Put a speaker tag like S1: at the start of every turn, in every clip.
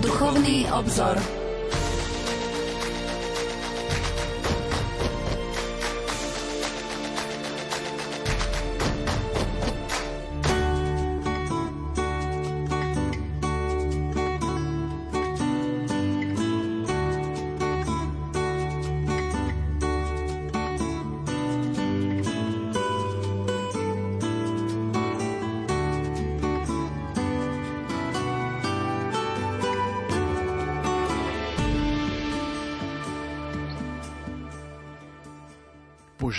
S1: Duchovný obzor.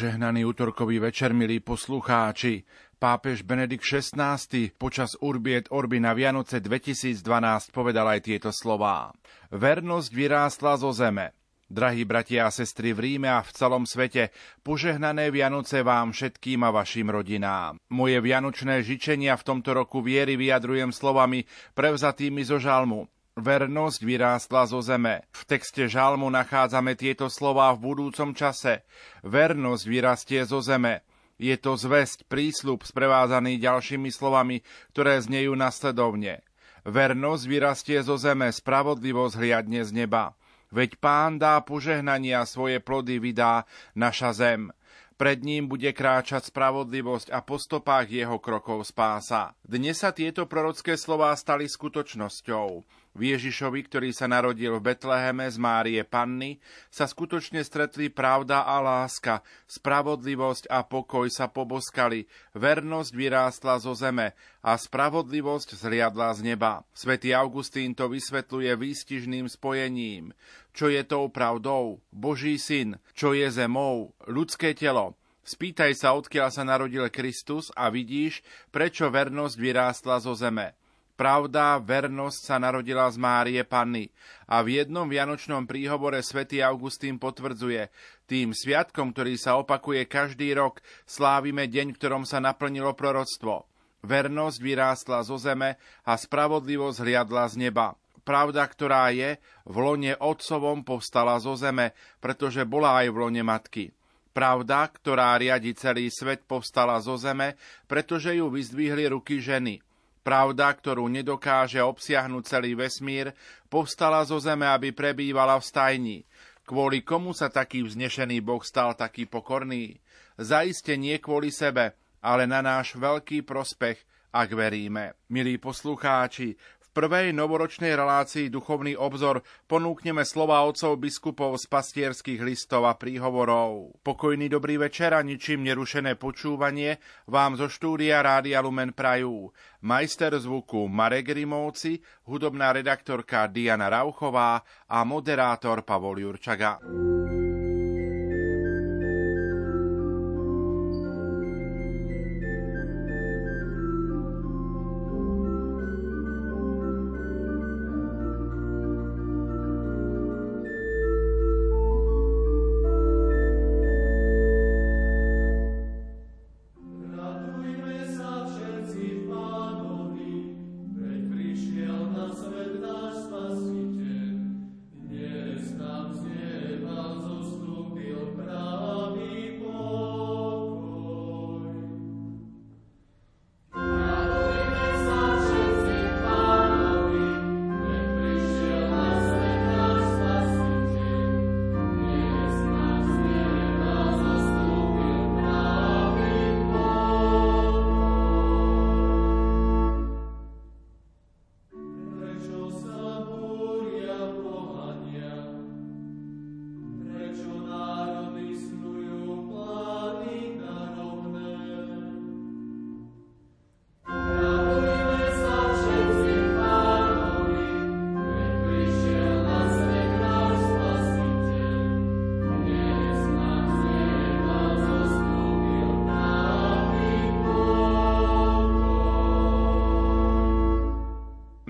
S2: Požehnaný útorkový večer, milí poslucháči. Pápež Benedikt XVI počas Urbiet Orby na Vianoce 2012 povedal aj tieto slová. Vernosť vyrástla zo zeme. Drahí bratia a sestry v Ríme a v celom svete, požehnané Vianoce vám všetkým a vašim rodinám. Moje vianočné žičenia v tomto roku viery vyjadrujem slovami prevzatými zo žalmu. Vernosť vyrástla zo zeme. V texte žalmu nachádzame tieto slová v budúcom čase. Vernosť vyrastie zo zeme. Je to zväzť, prísľub sprevázaný ďalšími slovami, ktoré znejú nasledovne. Vernosť vyrastie zo zeme, spravodlivosť hliadne z neba. Veď pán dá požehnania svoje plody vydá naša zem. Pred ním bude kráčať spravodlivosť a po stopách jeho krokov spása. Dnes sa tieto prorocké slová stali skutočnosťou. V Ježišovi, ktorý sa narodil v Betleheme z Márie Panny, sa skutočne stretli pravda a láska, spravodlivosť a pokoj sa poboskali, vernosť vyrástla zo zeme a spravodlivosť zliadla z neba. Svetý Augustín to vysvetľuje výstižným spojením. Čo je tou pravdou? Boží syn. Čo je zemou? Ľudské telo. Spýtaj sa, odkiaľ sa narodil Kristus a vidíš, prečo vernosť vyrástla zo zeme. Pravda, vernosť sa narodila z Márie Panny a v jednom vianočnom príhovore svätý Augustín potvrdzuje, tým sviatkom, ktorý sa opakuje každý rok, slávime deň, v ktorom sa naplnilo proroctvo. Vernosť vyrástla zo zeme a spravodlivosť hliadla z neba. Pravda, ktorá je, v lone otcovom povstala zo zeme, pretože bola aj v lone matky. Pravda, ktorá riadi celý svet, povstala zo zeme, pretože ju vyzdvihli ruky ženy – Pravda, ktorú nedokáže obsiahnuť celý vesmír, povstala zo zeme, aby prebývala v stajni. Kvôli komu sa taký vznešený Boh stal taký pokorný? Zaiste nie kvôli sebe, ale na náš veľký prospech, ak veríme. Milí poslucháči, prvej novoročnej relácii Duchovný obzor ponúkneme slova otcov biskupov z pastierských listov a príhovorov. Pokojný dobrý večer a ničím nerušené počúvanie vám zo štúdia Rádia Lumen Prajú. Majster zvuku Marek Rimovci, hudobná redaktorka Diana Rauchová a moderátor Pavol Jurčaga.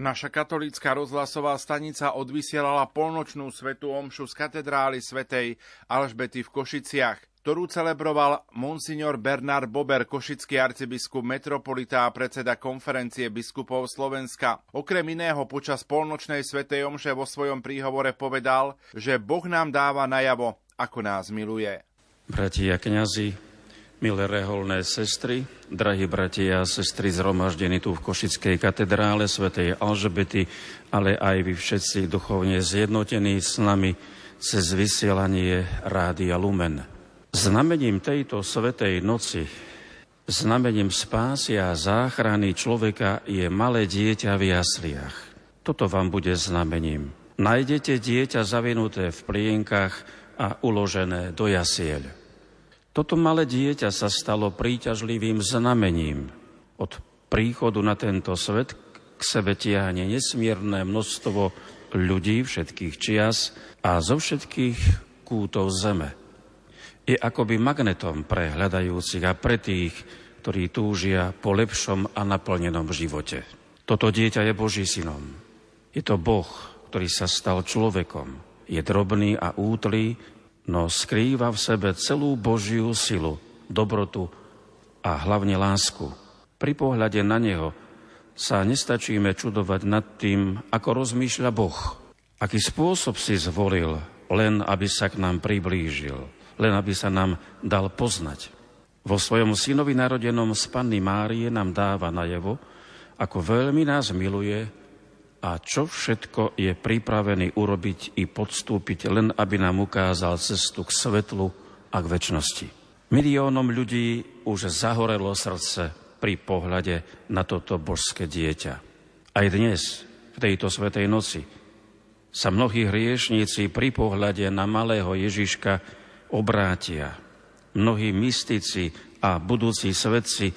S2: Naša katolícka rozhlasová stanica odvysielala polnočnú svetú omšu z katedrály svätej Alžbety v Košiciach ktorú celebroval monsignor Bernard Bober, košický arcibiskup, metropolita a predseda konferencie biskupov Slovenska. Okrem iného počas polnočnej svetej omše vo svojom príhovore povedal, že Boh nám dáva najavo, ako nás miluje.
S3: Bratia kňazi,
S1: Milé reholné sestry, drahí bratia a sestry zhromaždení tu v Košickej katedrále svätej Alžbety, ale aj vy všetci duchovne zjednotení s nami cez vysielanie Rádia Lumen. Znamením tejto svetej noci, znamením spásy a záchrany človeka je malé dieťa v jasliach. Toto vám bude znamením. Nájdete dieťa zavinuté v plienkach a uložené do jasieľ. Toto malé dieťa sa stalo príťažlivým znamením. Od príchodu na tento svet k sebe tiahne nesmierne množstvo ľudí všetkých čias a zo všetkých kútov zeme. Je akoby magnetom pre hľadajúcich a pre tých, ktorí túžia po lepšom a naplnenom živote. Toto dieťa je Boží synom. Je to Boh, ktorý sa stal človekom. Je drobný a útlý, no skrýva v sebe celú Božiu silu, dobrotu a hlavne lásku. Pri pohľade na Neho sa nestačíme čudovať nad tým, ako rozmýšľa Boh. Aký spôsob si zvolil, len aby sa k nám priblížil, len aby sa nám dal poznať. Vo svojom synovi narodenom z Panny Márie nám dáva najevo, ako veľmi nás miluje a čo všetko je pripravený urobiť i podstúpiť, len aby nám ukázal cestu k svetlu a k väčšnosti. Miliónom ľudí už zahorelo srdce pri pohľade na toto božské dieťa. Aj dnes, v tejto svetej noci, sa mnohí hriešníci pri pohľade na malého Ježiška obrátia. Mnohí mystici a budúci svetci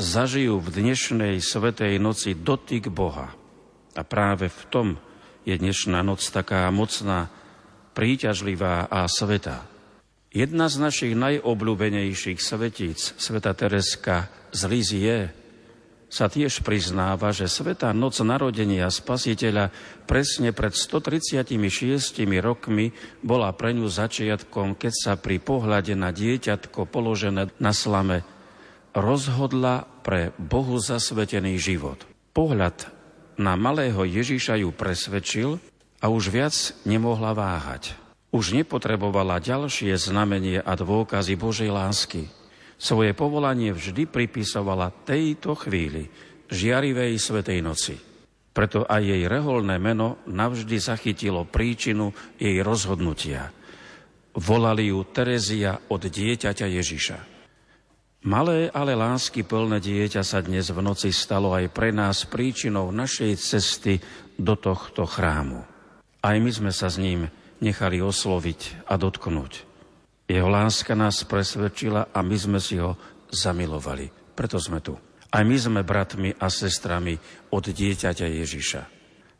S1: zažijú v dnešnej svetej noci dotyk Boha – a práve v tom je dnešná noc taká mocná, príťažlivá a sveta. Jedna z našich najobľúbenejších svetíc, sveta Tereska z Lizie, sa tiež priznáva, že Sveta noc narodenia Spasiteľa presne pred 136 rokmi bola pre ňu začiatkom, keď sa pri pohľade na dieťatko položené na slame rozhodla pre Bohu zasvetený život. Pohľad na malého Ježiša ju presvedčil a už viac nemohla váhať. Už nepotrebovala ďalšie znamenie a dôkazy Božej lásky. Svoje povolanie vždy pripisovala tejto chvíli, žiarivej svetej noci. Preto aj jej reholné meno navždy zachytilo príčinu jej rozhodnutia. Volali ju Terezia od dieťaťa Ježiša. Malé, ale lásky plné dieťa sa dnes v noci stalo aj pre nás príčinou našej cesty do tohto chrámu. Aj my sme sa s ním nechali osloviť a dotknúť. Jeho láska nás presvedčila a my sme si ho zamilovali. Preto sme tu. Aj my sme bratmi a sestrami od dieťaťa Ježiša.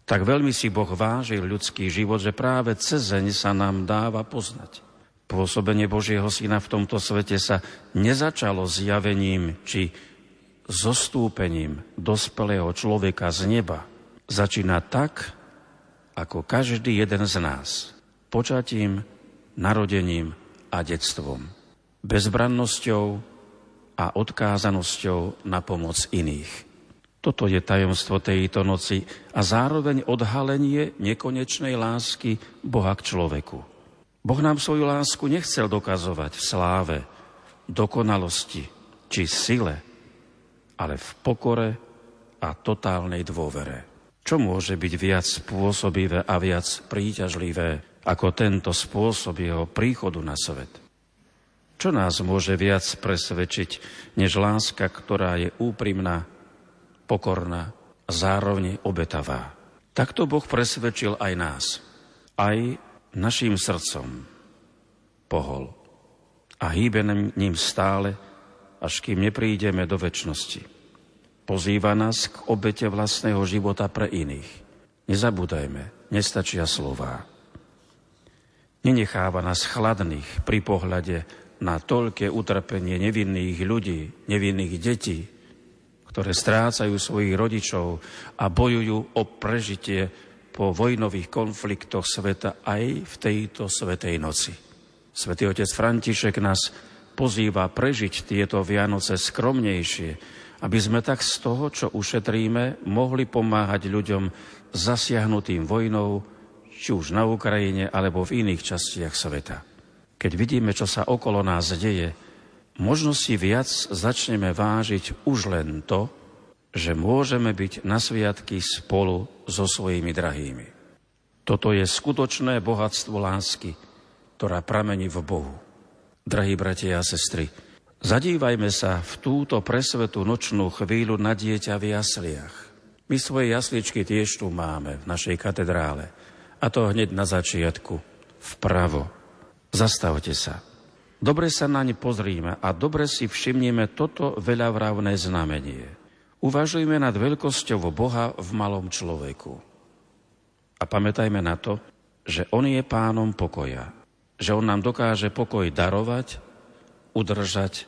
S1: Tak veľmi si Boh vážil ľudský život, že práve cezeň sa nám dáva poznať. Pôsobenie Božieho Syna v tomto svete sa nezačalo zjavením či zostúpením dospelého človeka z neba. Začína tak, ako každý jeden z nás. Počatím, narodením a detstvom. Bezbrannosťou a odkázanosťou na pomoc iných. Toto je tajomstvo tejto noci a zároveň odhalenie nekonečnej lásky Boha k človeku. Boh nám svoju lásku nechcel dokazovať v sláve, dokonalosti či sile, ale v pokore a totálnej dôvere. Čo môže byť viac spôsobivé a viac príťažlivé ako tento spôsob jeho príchodu na svet? Čo nás môže viac presvedčiť, než láska, ktorá je úprimná, pokorná a zároveň obetavá? Takto Boh presvedčil aj nás. Aj našim srdcom pohol a hýbe ním stále, až kým neprídeme do väčšnosti. Pozýva nás k obete vlastného života pre iných. Nezabúdajme, nestačia slová. Nenecháva nás chladných pri pohľade na toľké utrpenie nevinných ľudí, nevinných detí, ktoré strácajú svojich rodičov a bojujú o prežitie po vojnových konfliktoch sveta aj v tejto svetej noci. Svetý otec František nás pozýva prežiť tieto Vianoce skromnejšie, aby sme tak z toho, čo ušetríme, mohli pomáhať ľuďom zasiahnutým vojnou, či už na Ukrajine alebo v iných častiach sveta. Keď vidíme, čo sa okolo nás deje, možno si viac začneme vážiť už len to, že môžeme byť na sviatky spolu so svojimi drahými. Toto je skutočné bohatstvo lásky, ktorá pramení v Bohu. Drahí bratia a sestry, zadívajme sa v túto presvetú nočnú chvíľu na dieťa v jasliach. My svoje jasličky tiež tu máme v našej katedrále. A to hneď na začiatku, vpravo. Zastavte sa. Dobre sa na ne pozrime a dobre si všimnime toto veľavravné znamenie. Uvažujme nad veľkosťou Boha v malom človeku. A pamätajme na to, že On je pánom pokoja. Že On nám dokáže pokoj darovať, udržať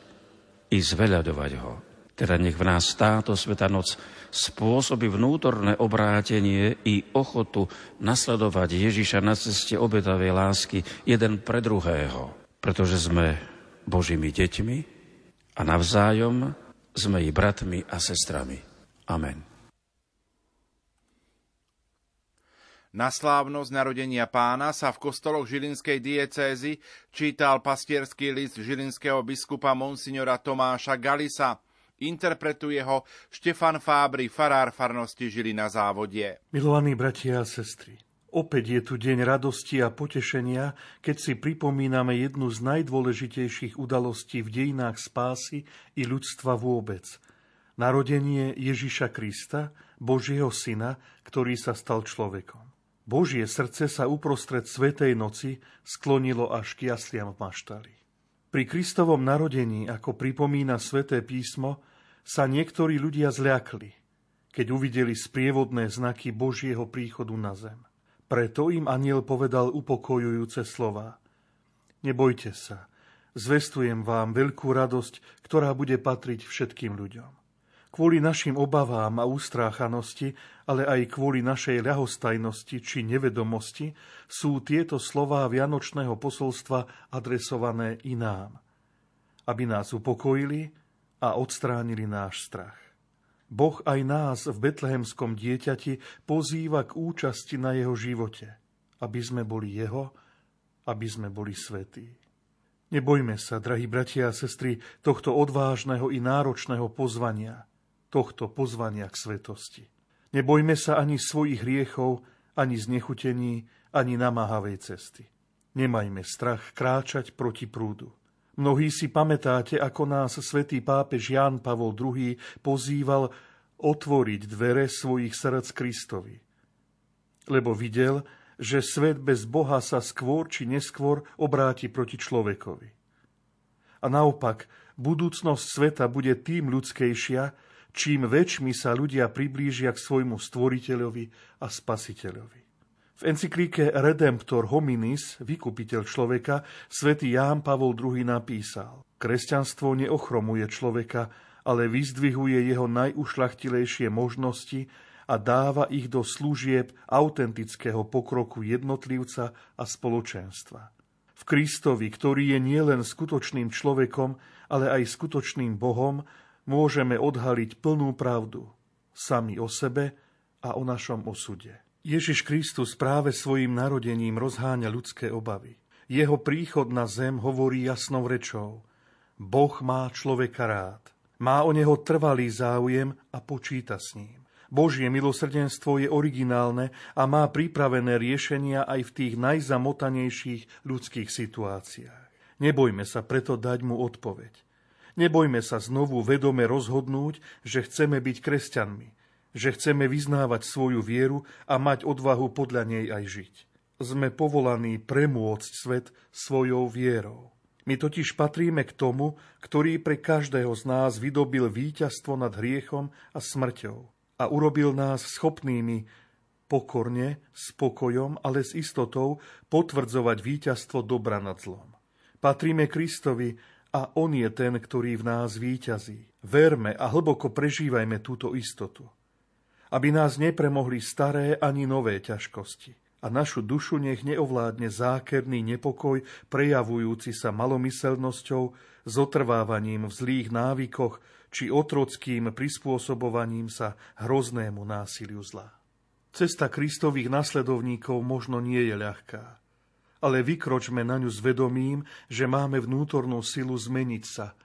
S1: i zveľadovať ho. Teda nech v nás táto sveta noc spôsobí vnútorné obrátenie i ochotu nasledovať Ježiša na ceste obetavej lásky jeden pre druhého. Pretože sme Božími deťmi a navzájom sme i bratmi a sestrami. Amen.
S2: Na slávnosť narodenia pána sa v kostoloch Žilinskej diecézy čítal pastierský list žilinského biskupa monsignora Tomáša Galisa. Interpretuje ho Štefan Fábry, farár farnosti Žili na závodie.
S3: Milovaní bratia a sestry, Opäť je tu deň radosti a potešenia, keď si pripomíname jednu z najdôležitejších udalostí v dejinách spásy i ľudstva vôbec. Narodenie Ježiša Krista, Božieho Syna, ktorý sa stal človekom. Božie srdce sa uprostred Svetej noci sklonilo až k jasliam v maštali. Pri Kristovom narodení, ako pripomína Sveté písmo, sa niektorí ľudia zľakli, keď uvideli sprievodné znaky Božieho príchodu na zem. Preto im aniel povedal upokojujúce slova. Nebojte sa, zvestujem vám veľkú radosť, ktorá bude patriť všetkým ľuďom. Kvôli našim obavám a ustráchanosti, ale aj kvôli našej ľahostajnosti či nevedomosti sú tieto slová Vianočného posolstva adresované i nám, aby nás upokojili a odstránili náš strach. Boh aj nás v betlehemskom dieťati pozýva k účasti na jeho živote, aby sme boli jeho, aby sme boli svetí. Nebojme sa, drahí bratia a sestry, tohto odvážneho i náročného pozvania, tohto pozvania k svetosti. Nebojme sa ani svojich hriechov, ani znechutení, ani namáhavej cesty. Nemajme strach kráčať proti prúdu. Mnohí si pamätáte, ako nás svätý pápež Ján Pavol II pozýval otvoriť dvere svojich srdc Kristovi. Lebo videl, že svet bez Boha sa skôr či neskôr obráti proti človekovi. A naopak, budúcnosť sveta bude tým ľudskejšia, čím väčšmi sa ľudia priblížia k svojmu stvoriteľovi a spasiteľovi. V encyklíke Redemptor hominis, vykupiteľ človeka, svätý Ján Pavol II napísal Kresťanstvo neochromuje človeka, ale vyzdvihuje jeho najušlachtilejšie možnosti a dáva ich do služieb autentického pokroku jednotlivca a spoločenstva. V Kristovi, ktorý je nielen skutočným človekom, ale aj skutočným Bohom, môžeme odhaliť plnú pravdu sami o sebe a o našom osude. Ježiš Kristus práve svojim narodením rozháňa ľudské obavy. Jeho príchod na zem hovorí jasnou rečou. Boh má človeka rád. Má o neho trvalý záujem a počíta s ním. Božie milosrdenstvo je originálne a má pripravené riešenia aj v tých najzamotanejších ľudských situáciách. Nebojme sa preto dať mu odpoveď. Nebojme sa znovu vedome rozhodnúť, že chceme byť kresťanmi – že chceme vyznávať svoju vieru a mať odvahu podľa nej aj žiť. Sme povolaní premôcť svet svojou vierou. My totiž patríme k tomu, ktorý pre každého z nás vydobil víťazstvo nad hriechom a smrťou a urobil nás schopnými pokorne, spokojom, ale s istotou potvrdzovať víťazstvo dobra nad zlom. Patríme Kristovi a On je ten, ktorý v nás víťazí. Verme a hlboko prežívajme túto istotu aby nás nepremohli staré ani nové ťažkosti. A našu dušu nech neovládne zákerný nepokoj, prejavujúci sa malomyselnosťou, zotrvávaním v zlých návykoch či otrockým prispôsobovaním sa hroznému násiliu zla. Cesta Kristových nasledovníkov možno nie je ľahká, ale vykročme na ňu s vedomím, že máme vnútornú silu zmeniť sa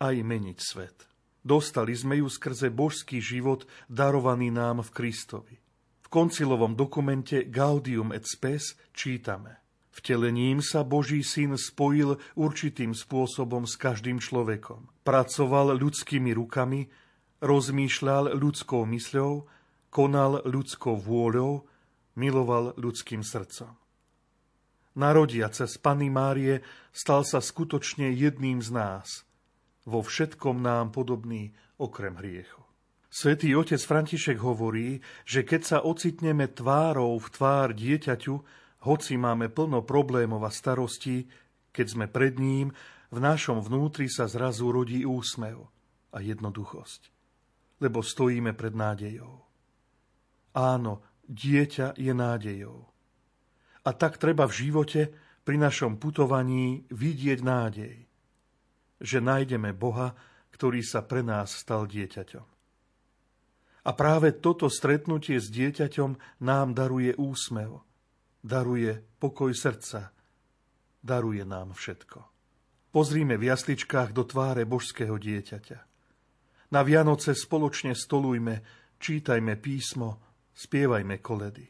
S3: aj meniť svet. Dostali sme ju skrze božský život darovaný nám v Kristovi. V koncilovom dokumente Gaudium et Spes čítame – Vtelením sa Boží syn spojil určitým spôsobom s každým človekom. Pracoval ľudskými rukami, rozmýšľal ľudskou mysľou, konal ľudskou vôľou, miloval ľudským srdcom. Narodiaca z Pany Márie stal sa skutočne jedným z nás, vo všetkom nám podobný okrem hriechu. Svetý otec František hovorí, že keď sa ocitneme tvárou v tvár dieťaťu, hoci máme plno problémov a starostí, keď sme pred ním, v našom vnútri sa zrazu rodí úsmev a jednoduchosť. Lebo stojíme pred nádejou. Áno, dieťa je nádejou. A tak treba v živote pri našom putovaní vidieť nádej, že nájdeme Boha, ktorý sa pre nás stal dieťaťom. A práve toto stretnutie s dieťaťom nám daruje úsmev – daruje pokoj srdca, daruje nám všetko. Pozrime v jasličkách do tváre božského dieťaťa. Na Vianoce spoločne stolujme, čítajme písmo, spievajme koledy.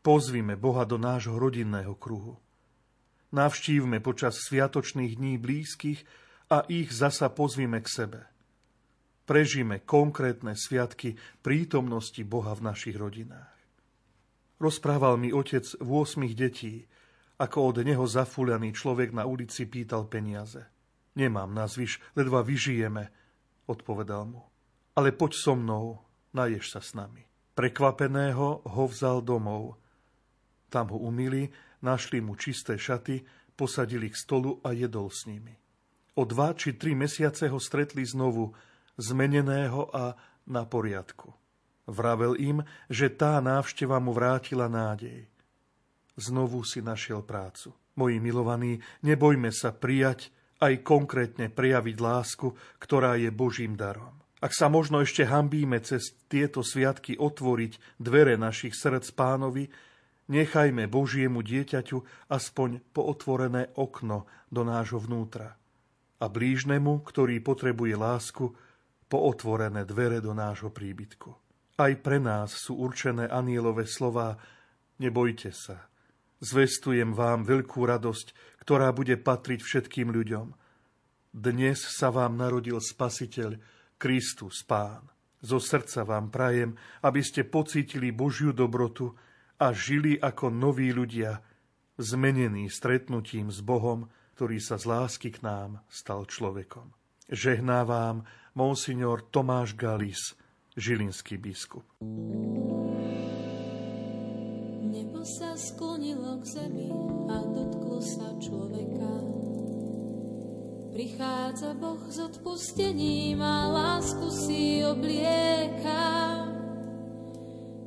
S3: Pozvime Boha do nášho rodinného kruhu. Navštívme počas sviatočných dní blízkych a ich zasa pozvime k sebe. Prežime konkrétne sviatky prítomnosti Boha v našich rodinách. Rozprával mi otec v 8 detí, ako od neho zafúľaný človek na ulici pýtal peniaze. Nemám na zvyš, ledva vyžijeme, odpovedal mu. Ale poď so mnou, naješ sa s nami. Prekvapeného ho vzal domov. Tam ho umili, našli mu čisté šaty, posadili k stolu a jedol s nimi. O dva či tri mesiace ho stretli znovu, zmeneného a na poriadku. Vravel im, že tá návšteva mu vrátila nádej. Znovu si našiel prácu. Moji milovaní, nebojme sa prijať aj konkrétne prejaviť lásku, ktorá je Božím darom. Ak sa možno ešte hambíme cez tieto sviatky otvoriť dvere našich srdc pánovi, nechajme Božiemu dieťaťu aspoň pootvorené okno do nášho vnútra. A blížnemu, ktorý potrebuje lásku, pootvorené dvere do nášho príbytku. Aj pre nás sú určené anielové slova Nebojte sa, zvestujem vám veľkú radosť, ktorá bude patriť všetkým ľuďom. Dnes sa vám narodil Spasiteľ, Kristus Pán. Zo srdca vám prajem, aby ste pocítili Božiu dobrotu a žili ako noví ľudia, zmenení stretnutím s Bohom, ktorý sa z lásky k nám stal človekom. Žehná vám monsignor Tomáš Galis, žilinský biskup.
S4: Nebo sa sklonilo k zemi a dotklo sa človeka. Prichádza Boh s odpustením a lásku si oblieka.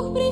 S4: veľká.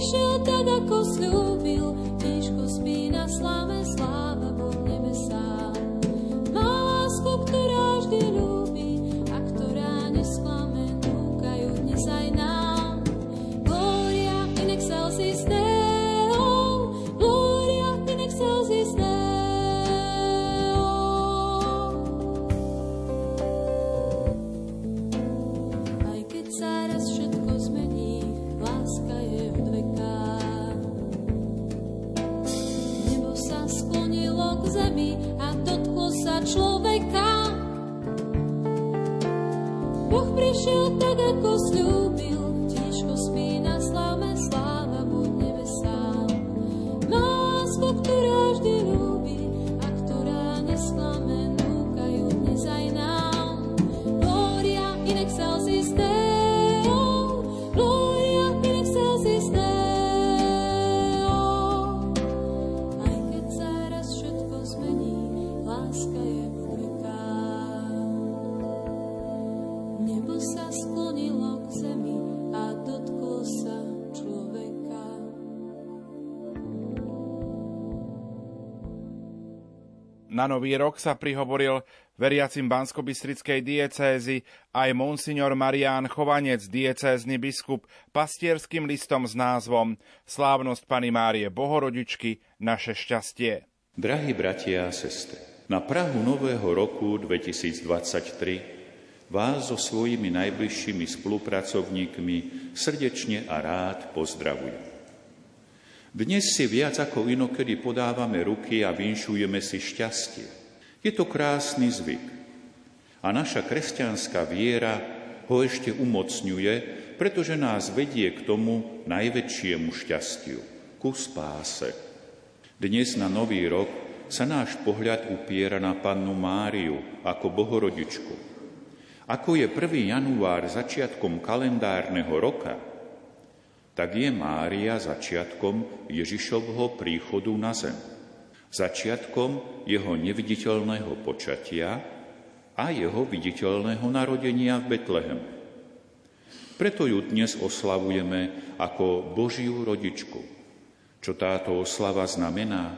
S2: Nový rok sa prihovoril veriacim Banskobystrickej diecézy aj monsignor Marián Chovanec, diecézny biskup, pastierským listom s názvom Slávnosť Pany Márie Bohorodičky, naše šťastie.
S5: Drahí bratia a sestry, na Prahu nového roku 2023 vás so svojimi najbližšími spolupracovníkmi srdečne a rád pozdravujem. Dnes si viac ako inokedy podávame ruky a vinšujeme si šťastie. Je to krásny zvyk. A naša kresťanská viera ho ešte umocňuje, pretože nás vedie k tomu najväčšiemu šťastiu, ku spáse. Dnes na Nový rok sa náš pohľad upiera na pannu Máriu ako bohorodičku. Ako je 1. január začiatkom kalendárneho roka, tak je Mária začiatkom Ježišovho príchodu na zem. Začiatkom jeho neviditeľného počatia a jeho viditeľného narodenia v Betlehem. Preto ju dnes oslavujeme ako Božiu rodičku. Čo táto oslava znamená?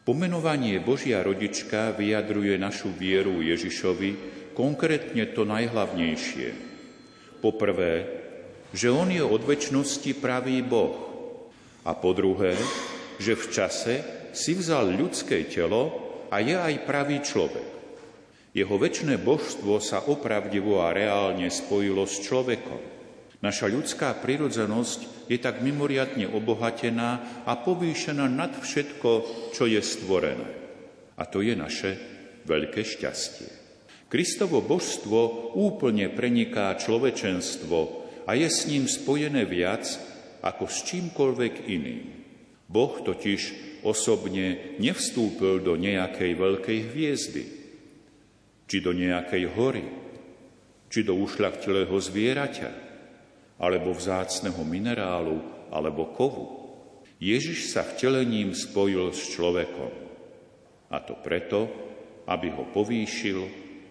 S5: Pomenovanie Božia rodička vyjadruje našu vieru Ježišovi konkrétne to najhlavnejšie. Poprvé, že On je od väčšnosti pravý Boh. A po druhé, že v čase si vzal ľudské telo a je aj pravý človek. Jeho väčšné božstvo sa opravdivo a reálne spojilo s človekom. Naša ľudská prirodzenosť je tak mimoriadne obohatená a povýšená nad všetko, čo je stvorené. A to je naše veľké šťastie. Kristovo božstvo úplne preniká človečenstvo a je s ním spojené viac ako s čímkoľvek iným. Boh totiž osobne nevstúpil do nejakej veľkej hviezdy, či do nejakej hory, či do ušľachtilého zvieraťa, alebo vzácného minerálu, alebo kovu. Ježiš sa vtelením spojil s človekom. A to preto, aby ho povýšil,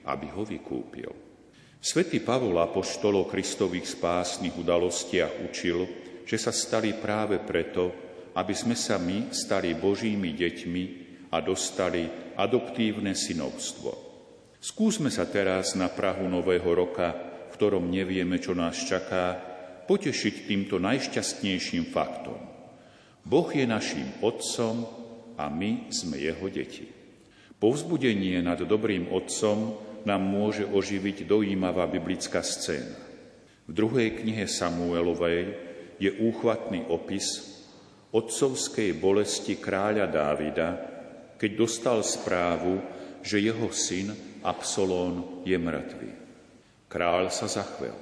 S5: aby ho vykúpil. Svetý Pavol Apoštol o Kristových spásnych udalostiach učil, že sa stali práve preto, aby sme sa my stali Božími deťmi a dostali adoptívne synovstvo. Skúsme sa teraz na Prahu Nového roka, v ktorom nevieme, čo nás čaká, potešiť týmto najšťastnejším faktom. Boh je našim Otcom a my sme Jeho deti. Povzbudenie nad dobrým Otcom nám môže oživiť dojímavá biblická scéna. V druhej knihe Samuelovej je úchvatný opis otcovskej bolesti kráľa Dávida, keď dostal správu, že jeho syn Absolón je mŕtvý. Kráľ sa zachvel.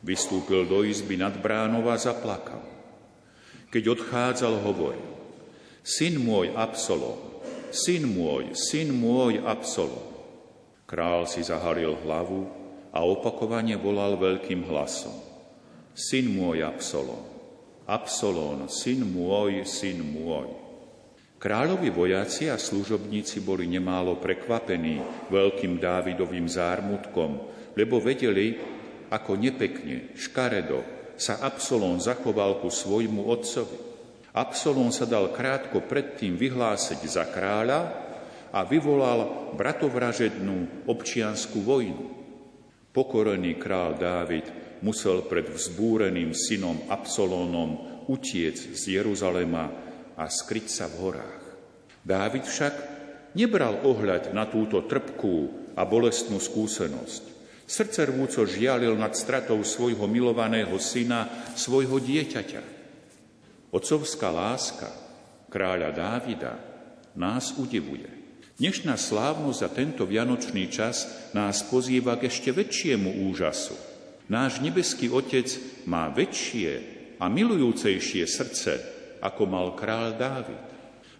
S5: Vystúpil do izby nad bránov a zaplakal. Keď odchádzal, hovoril, syn môj Absolón, syn môj, syn môj Absolón. Král si zahalil hlavu a opakovane volal veľkým hlasom. Syn môj Absolón, Absolón, syn môj, syn môj. Kráľovi vojaci a služobníci boli nemálo prekvapení veľkým Dávidovým zármutkom, lebo vedeli, ako nepekne, škaredo sa Absolón zachoval ku svojmu otcovi. Absolón sa dal krátko predtým vyhlásiť za kráľa a vyvolal bratovražednú občianskú vojnu. Pokorený král Dávid musel pred vzbúreným synom Absolónom utiec z Jeruzalema a skryť sa v horách. Dávid však nebral ohľad na túto trpkú a bolestnú skúsenosť. Srdce rvúco žialil nad stratou svojho milovaného syna, svojho dieťaťa. Otcovská láska kráľa Dávida nás udivuje. Dnešná slávnosť za tento vianočný čas nás pozýva k ešte väčšiemu úžasu. Náš nebeský Otec má väčšie a milujúcejšie srdce, ako mal král Dávid.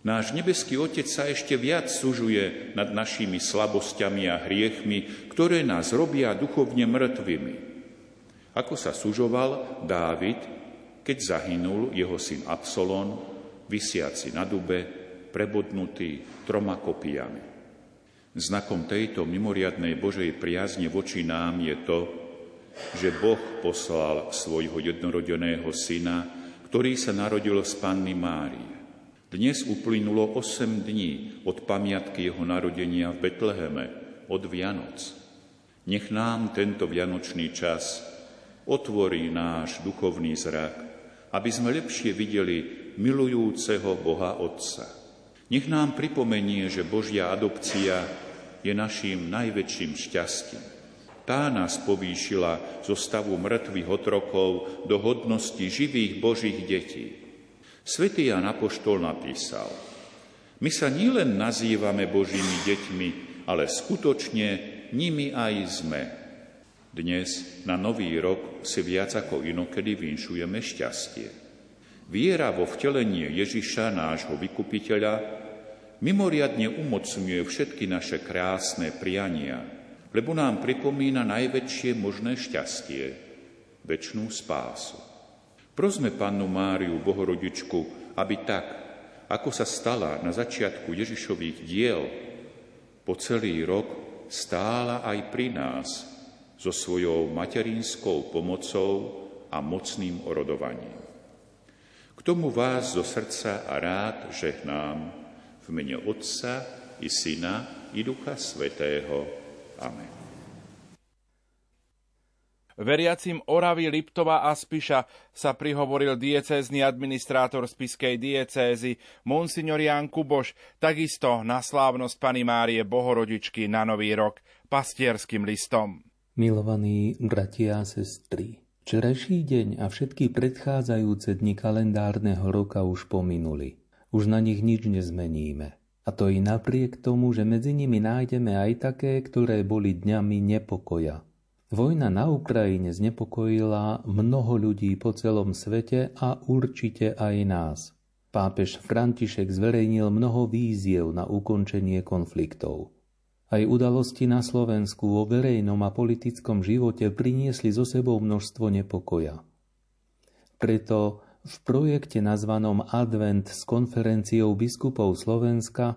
S5: Náš nebeský Otec sa ešte viac sužuje nad našimi slabosťami a hriechmi, ktoré nás robia duchovne mŕtvými. Ako sa sužoval Dávid, keď zahynul jeho syn Absalon, vysiaci na dube, prebodnutý troma kopiami. Znakom tejto mimoriadnej Božej priazne voči nám je to, že Boh poslal svojho jednorodeného syna, ktorý sa narodil z Panny Márie. Dnes uplynulo 8 dní od pamiatky jeho narodenia v Betleheme, od Vianoc. Nech nám tento vianočný čas otvorí náš duchovný zrak, aby sme lepšie videli milujúceho Boha Otca. Nech nám pripomenie, že Božia adopcia je našim najväčším šťastím. Tá nás povýšila zo stavu mŕtvych otrokov do hodnosti živých Božích detí. Svetý Jan Apoštol napísal, my sa nielen nazývame Božími deťmi, ale skutočne nimi aj sme. Dnes na nový rok si viac ako inokedy vinšujeme šťastie. Viera vo vtelenie Ježiša, nášho vykupiteľa, mimoriadne umocňuje všetky naše krásne priania, lebo nám pripomína najväčšie možné šťastie, väčšnú spásu. Prosme Pannu Máriu, Bohorodičku, aby tak, ako sa stala na začiatku Ježišových diel, po celý rok stála aj pri nás so svojou materinskou pomocou a mocným orodovaním. K tomu vás zo srdca a rád žehnám v mene Otca i Syna i Ducha Svetého. Amen.
S2: Veriacim Oravy, Liptova a Spiša sa prihovoril diecézny administrátor spiskej diecézy Monsignor Jan Kuboš, takisto na slávnosť Pany Márie Bohorodičky na Nový rok pastierským listom.
S6: Milovaní bratia a sestry, včerajší deň a všetky predchádzajúce dni kalendárneho roka už pominuli. Už na nich nič nezmeníme. A to i napriek tomu, že medzi nimi nájdeme aj také, ktoré boli dňami nepokoja, Vojna na Ukrajine znepokojila mnoho ľudí po celom svete a určite aj nás. Pápež František zverejnil mnoho víziev na ukončenie konfliktov. Aj udalosti na Slovensku vo verejnom a politickom živote priniesli so sebou množstvo nepokoja. Preto v projekte nazvanom Advent s konferenciou biskupov Slovenska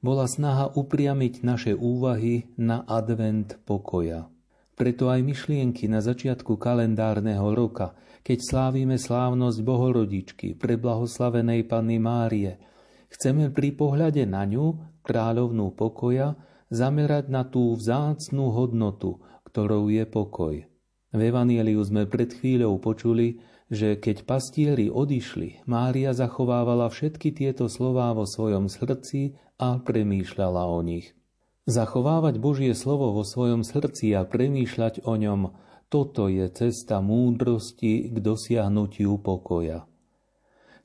S6: bola snaha upriamiť naše úvahy na advent pokoja. Preto aj myšlienky na začiatku kalendárneho roka, keď slávime slávnosť Bohorodičky, preblahoslavenej Panny Márie, chceme pri pohľade na ňu, kráľovnú pokoja, zamerať na tú vzácnú hodnotu, ktorou je pokoj. V Evanieliu sme pred chvíľou počuli, že keď pastieri odišli, Mária zachovávala všetky tieto slová vo svojom srdci a premýšľala o nich. Zachovávať Božie slovo vo svojom srdci a premýšľať o ňom, toto je cesta múdrosti k dosiahnutiu pokoja.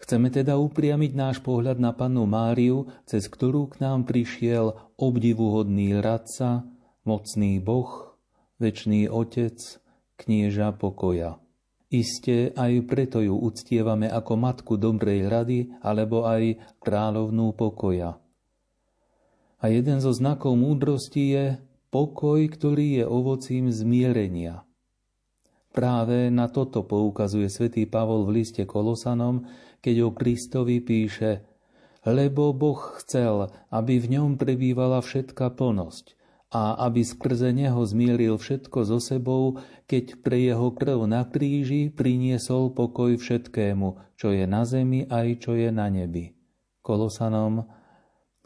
S6: Chceme teda upriamiť náš pohľad na pannu Máriu, cez ktorú k nám prišiel obdivuhodný radca, mocný Boh, väčší Otec, knieža pokoja. Isté aj preto ju uctievame ako matku dobrej rady alebo aj kráľovnú pokoja – a jeden zo znakov múdrosti je pokoj, ktorý je ovocím zmierenia. Práve na toto poukazuje svätý Pavol v liste Kolosanom, keď o Kristovi píše Lebo Boh chcel, aby v ňom prebývala všetka plnosť a aby skrze neho zmieril všetko so sebou, keď pre jeho krv na kríži priniesol pokoj všetkému, čo je na zemi aj čo je na nebi. Kolosanom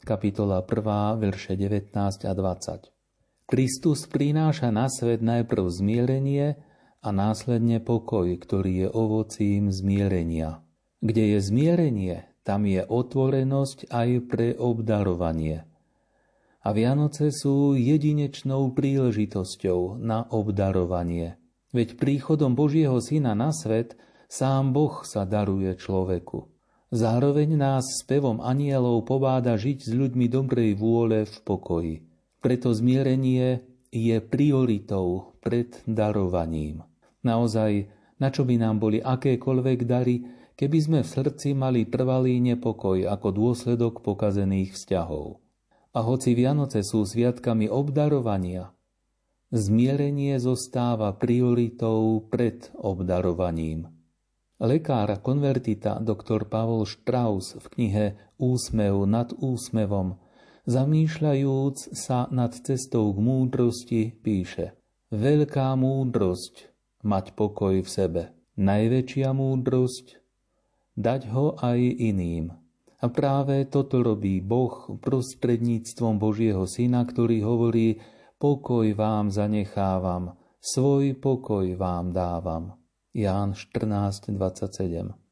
S6: kapitola 1, verše 19 a 20. Kristus prináša na svet najprv zmierenie a následne pokoj, ktorý je ovocím zmierenia. Kde je zmierenie, tam je otvorenosť aj pre obdarovanie. A Vianoce sú jedinečnou príležitosťou na obdarovanie. Veď príchodom Božieho Syna na svet sám Boh sa daruje človeku. Zároveň nás spevom anielov pobáda žiť s ľuďmi dobrej vôle v pokoji. Preto zmierenie je prioritou pred darovaním. Naozaj, na čo by nám boli akékoľvek dary, keby sme v srdci mali trvalý nepokoj ako dôsledok pokazených vzťahov. A hoci Vianoce sú sviatkami obdarovania, zmierenie zostáva prioritou pred obdarovaním. Lekár konvertita dr. Pavol Strauss v knihe Úsmev nad úsmevom Zamýšľajúc sa nad cestou k múdrosti, píše Veľká múdrosť mať pokoj v sebe. Najväčšia múdrosť dať ho aj iným. A práve toto robí Boh prostredníctvom Božieho Syna, ktorý hovorí pokoj vám zanechávam, svoj pokoj vám dávam. Ján 14.27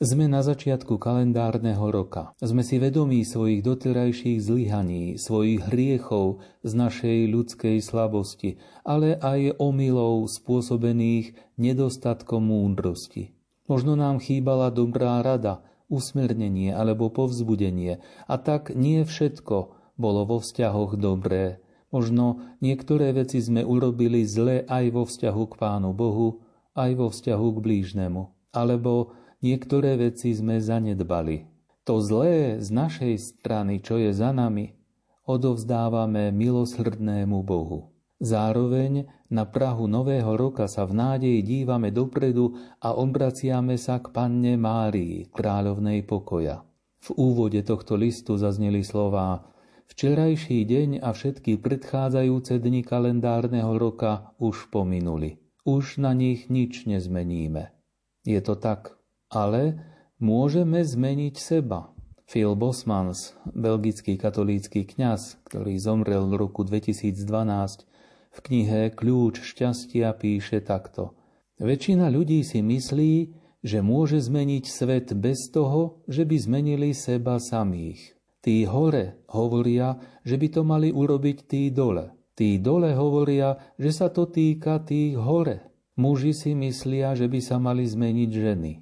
S6: sme na začiatku kalendárneho roka. Sme si vedomí svojich doterajších zlyhaní, svojich hriechov z našej ľudskej slabosti, ale aj omylov spôsobených nedostatkom múdrosti. Možno nám chýbala dobrá rada, usmernenie alebo povzbudenie, a tak nie všetko bolo vo vzťahoch dobré. Možno niektoré veci sme urobili zle aj vo vzťahu k Pánu Bohu, aj vo vzťahu k blížnemu. Alebo niektoré veci sme zanedbali. To zlé z našej strany, čo je za nami, odovzdávame milosrdnému Bohu. Zároveň na Prahu Nového roka sa v nádeji dívame dopredu a obraciame sa k Panne Márii, kráľovnej pokoja. V úvode tohto listu zazneli slová Včerajší deň a všetky predchádzajúce dni kalendárneho roka už pominuli. Už na nich nič nezmeníme. Je to tak, ale môžeme zmeniť seba. Phil Bosmans, belgický katolícky kňaz, ktorý zomrel v roku 2012, v knihe Kľúč šťastia píše takto. Väčšina ľudí si myslí, že môže zmeniť svet bez toho, že by zmenili seba samých. Tí hore hovoria, že by to mali urobiť tí dole. Tí dole hovoria, že sa to týka tých hore. Muži si myslia, že by sa mali zmeniť ženy.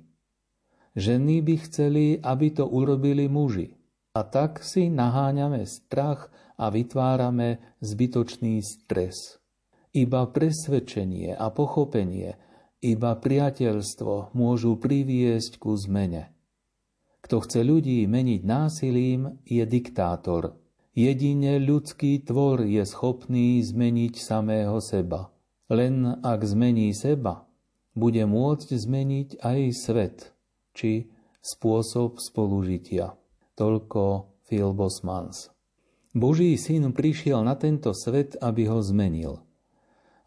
S6: Ženy by chceli, aby to urobili muži. A tak si naháňame strach a vytvárame zbytočný stres. Iba presvedčenie a pochopenie, iba priateľstvo môžu priviesť ku zmene. Kto chce ľudí meniť násilím, je diktátor. Jedine ľudský tvor je schopný zmeniť samého seba. Len ak zmení seba, bude môcť zmeniť aj svet či spôsob spolužitia. Toľko Phil Bosmans. Boží syn prišiel na tento svet, aby ho zmenil.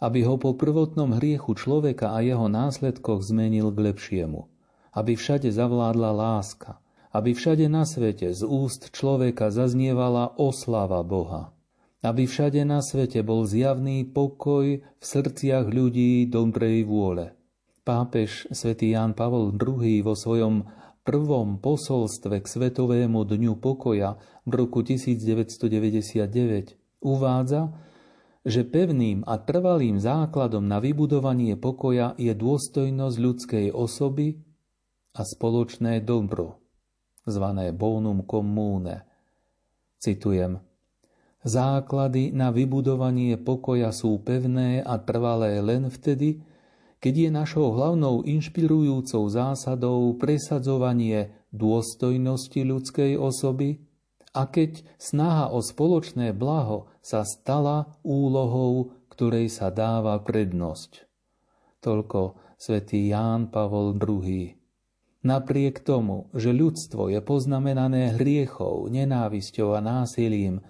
S6: Aby ho po prvotnom hriechu človeka a jeho následkoch zmenil k lepšiemu. Aby všade zavládla láska. Aby všade na svete z úst človeka zaznievala oslava Boha. Aby všade na svete bol zjavný pokoj v srdciach ľudí dobrej vôle Pápež svätý Ján Pavol II vo svojom prvom posolstve k Svetovému dňu pokoja v roku 1999 uvádza, že pevným a trvalým základom na vybudovanie pokoja je dôstojnosť ľudskej osoby a spoločné dobro, zvané bonum commune. Citujem. Základy na vybudovanie pokoja sú pevné a trvalé len vtedy, keď je našou hlavnou inšpirujúcou zásadou presadzovanie dôstojnosti ľudskej osoby a keď snaha o spoločné blaho sa stala úlohou, ktorej sa dáva prednosť. Toľko svätý Ján Pavol II. Napriek tomu, že ľudstvo je poznamenané hriechov, nenávisťou a násilím,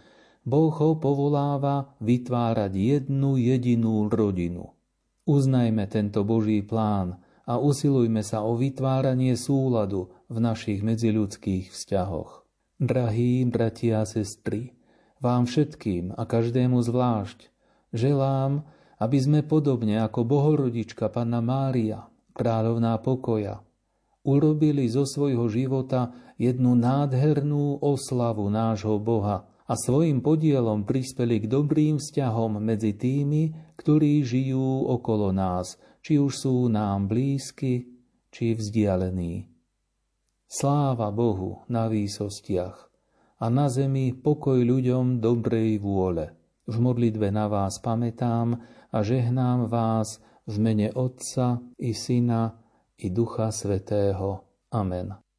S6: Boh ho povoláva vytvárať jednu jedinú rodinu – Uznajme tento Boží plán a usilujme sa o vytváranie súladu v našich medziľudských vzťahoch. Drahí bratia a sestry, vám všetkým a každému zvlášť želám, aby sme podobne ako Bohorodička Panna Mária, kráľovná pokoja, urobili zo svojho života jednu nádhernú oslavu nášho Boha – a svojim podielom prispeli k dobrým vzťahom medzi tými, ktorí žijú okolo nás, či už sú nám blízky, či vzdialení. Sláva Bohu na výsostiach a na zemi pokoj ľuďom dobrej vôle. V modlitbe na vás pamätám a žehnám vás v mene Otca i Syna i Ducha Svetého. Amen.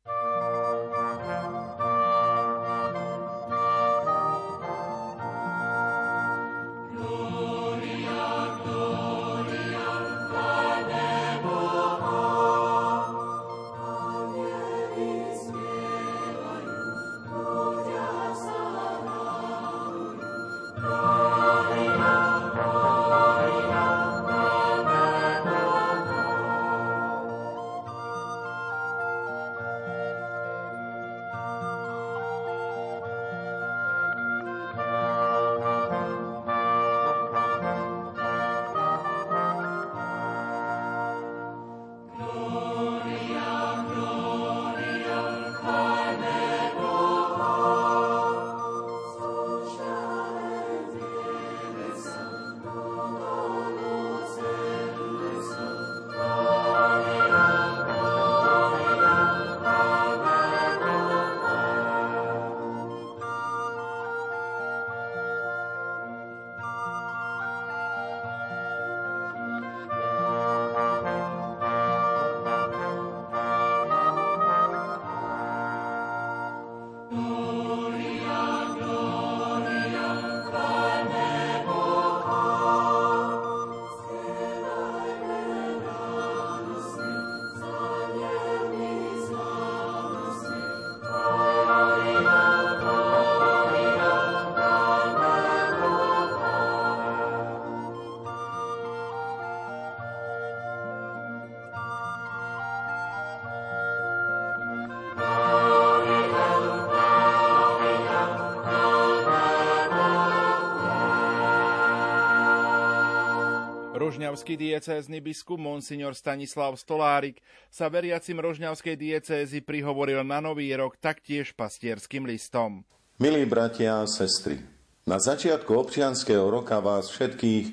S2: Rožňavský diecézny biskup Monsignor Stanislav Stolárik sa veriacim Rožňavskej diecézy prihovoril na nový rok taktiež pastierským listom.
S7: Milí bratia a sestry, na začiatku občianského roka vás všetkých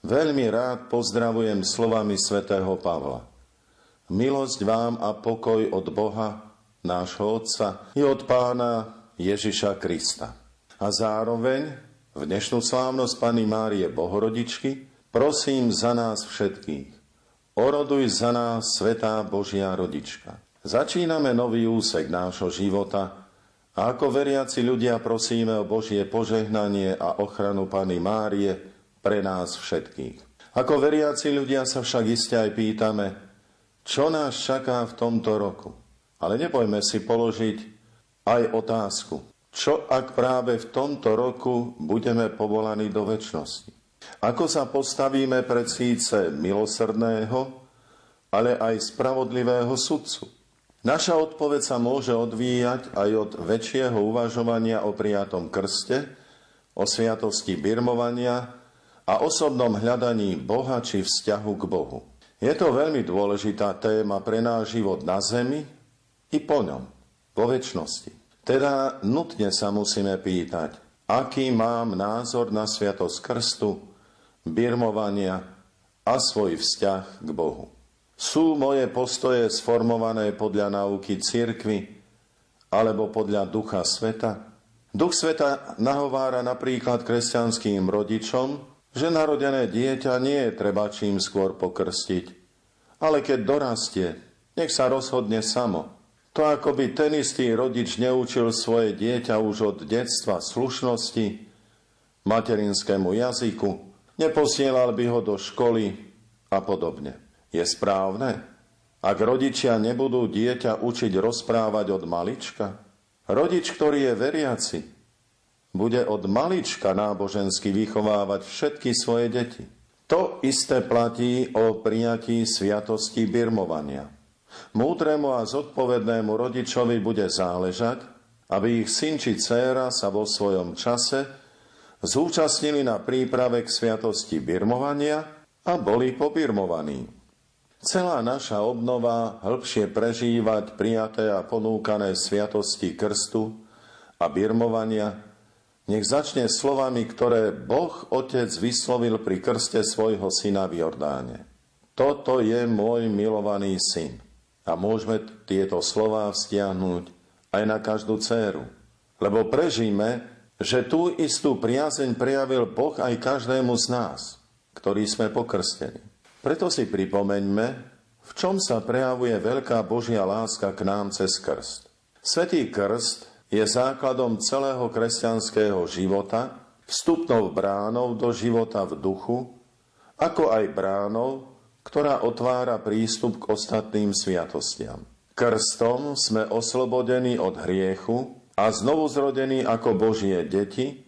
S7: veľmi rád pozdravujem slovami svätého Pavla. Milosť vám a pokoj od Boha, nášho Otca i od Pána Ježiša Krista. A zároveň v dnešnú slávnosť Pany Márie Bohorodičky Prosím za nás všetkých. Oroduj za nás, Svetá Božia Rodička. Začíname nový úsek nášho života a ako veriaci ľudia prosíme o Božie požehnanie a ochranu Pany Márie pre nás všetkých. Ako veriaci ľudia sa však iste aj pýtame, čo nás čaká v tomto roku. Ale nepojme si položiť aj otázku, čo ak práve v tomto roku budeme povolaní do väčšnosti. Ako sa postavíme pred síce milosrdného, ale aj spravodlivého sudcu? Naša odpoveď sa môže odvíjať aj od väčšieho uvažovania o prijatom krste, o sviatosti birmovania a osobnom hľadaní Boha či vzťahu k Bohu. Je to veľmi dôležitá téma pre náš život na zemi i po ňom, po väčšnosti. Teda nutne sa musíme pýtať, aký mám názor na sviatosť krstu, birmovania a svoj vzťah k Bohu. Sú moje postoje sformované podľa náuky cirkvy alebo podľa ducha sveta? Duch sveta nahovára napríklad kresťanským rodičom, že narodené dieťa nie je treba čím skôr pokrstiť, ale keď dorastie, nech sa rozhodne samo. To ako by ten istý rodič neučil svoje dieťa už od detstva slušnosti, materinskému jazyku, neposielal by ho do školy a podobne. Je správne, ak rodičia nebudú dieťa učiť rozprávať od malička? Rodič, ktorý je veriaci, bude od malička nábožensky vychovávať všetky svoje deti. To isté platí o prijatí sviatosti birmovania. Múdremu a zodpovednému rodičovi bude záležať, aby ich syn či dcéra sa vo svojom čase zúčastnili na príprave k sviatosti birmovania a boli pobirmovaní. Celá naša obnova hĺbšie prežívať prijaté a ponúkané sviatosti krstu a birmovania nech začne slovami, ktoré Boh Otec vyslovil pri krste svojho syna v Jordáne. Toto je môj milovaný syn. A môžeme tieto slová vztiahnuť aj na každú dceru. Lebo prežíme že tú istú priazeň prejavil Boh aj každému z nás, ktorí sme pokrstení. Preto si pripomeňme, v čom sa prejavuje veľká Božia láska k nám cez krst. Svetý krst je základom celého kresťanského života, vstupnou bránou do života v duchu, ako aj bránou, ktorá otvára prístup k ostatným sviatostiam. Krstom sme oslobodení od hriechu, a znovu ako Božie deti,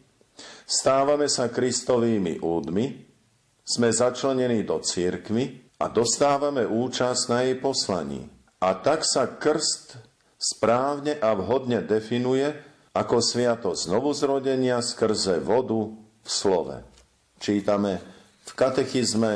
S7: stávame sa Kristovými údmi, sme začlenení do církvy a dostávame účasť na jej poslaní. A tak sa krst správne a vhodne definuje ako sviatosť znovuzrodenia skrze vodu v slove. Čítame v katechizme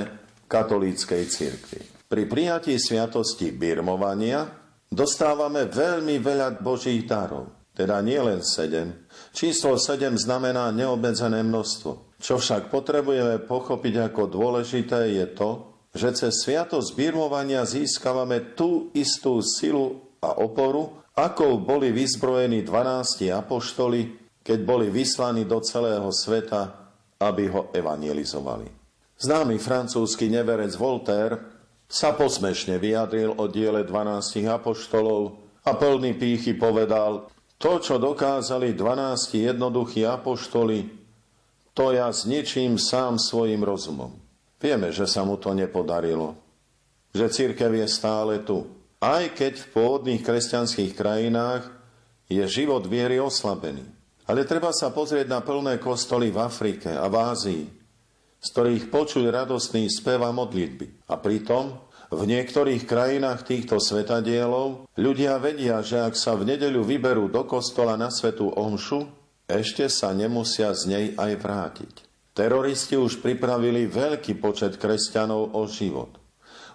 S7: katolíckej cirkvi. Pri prijatí sviatosti birmovania dostávame veľmi veľa Božích darov teda nie len sedem. Číslo sedem znamená neobmedzené množstvo. Čo však potrebujeme pochopiť ako dôležité je to, že cez sviatosť birmovania získavame tú istú silu a oporu, ako boli vyzbrojení 12 apoštoli, keď boli vyslaní do celého sveta, aby ho evangelizovali. Známy francúzsky neverec Voltaire sa posmešne vyjadril o diele 12 apoštolov a plný pýchy povedal, to, čo dokázali 12 jednoduchí apoštoli, to ja zničím sám svojim rozumom. Vieme, že sa mu to nepodarilo. Že církev je stále tu. Aj keď v pôvodných kresťanských krajinách je život viery oslabený. Ale treba sa pozrieť na plné kostoly v Afrike a v Ázii, z ktorých počuť radostný spev a modlitby. A pritom v niektorých krajinách týchto svetadielov ľudia vedia, že ak sa v nedeľu vyberú do kostola na svetú omšu, ešte sa nemusia z nej aj vrátiť. Teroristi už pripravili veľký počet kresťanov o život.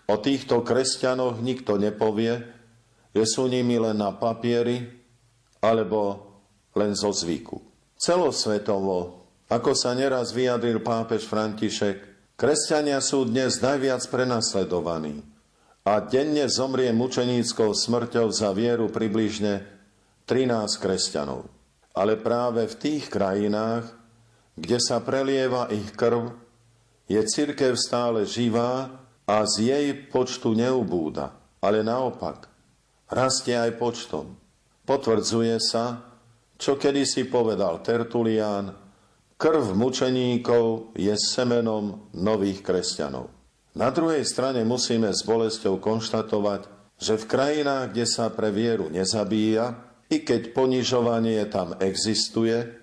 S7: O týchto kresťanoch nikto nepovie, že sú nimi len na papieri alebo len zo zvyku. Celosvetovo, ako sa neraz vyjadril pápež František, kresťania sú dnes najviac prenasledovaní a denne zomrie mučeníckou smrťou za vieru približne 13 kresťanov. Ale práve v tých krajinách, kde sa prelieva ich krv, je církev stále živá a z jej počtu neubúda, ale naopak, rastie aj počtom. Potvrdzuje sa, čo kedysi povedal Tertulián, krv mučeníkov je semenom nových kresťanov. Na druhej strane musíme s bolesťou konštatovať, že v krajinách, kde sa pre vieru nezabíja, i keď ponižovanie tam existuje,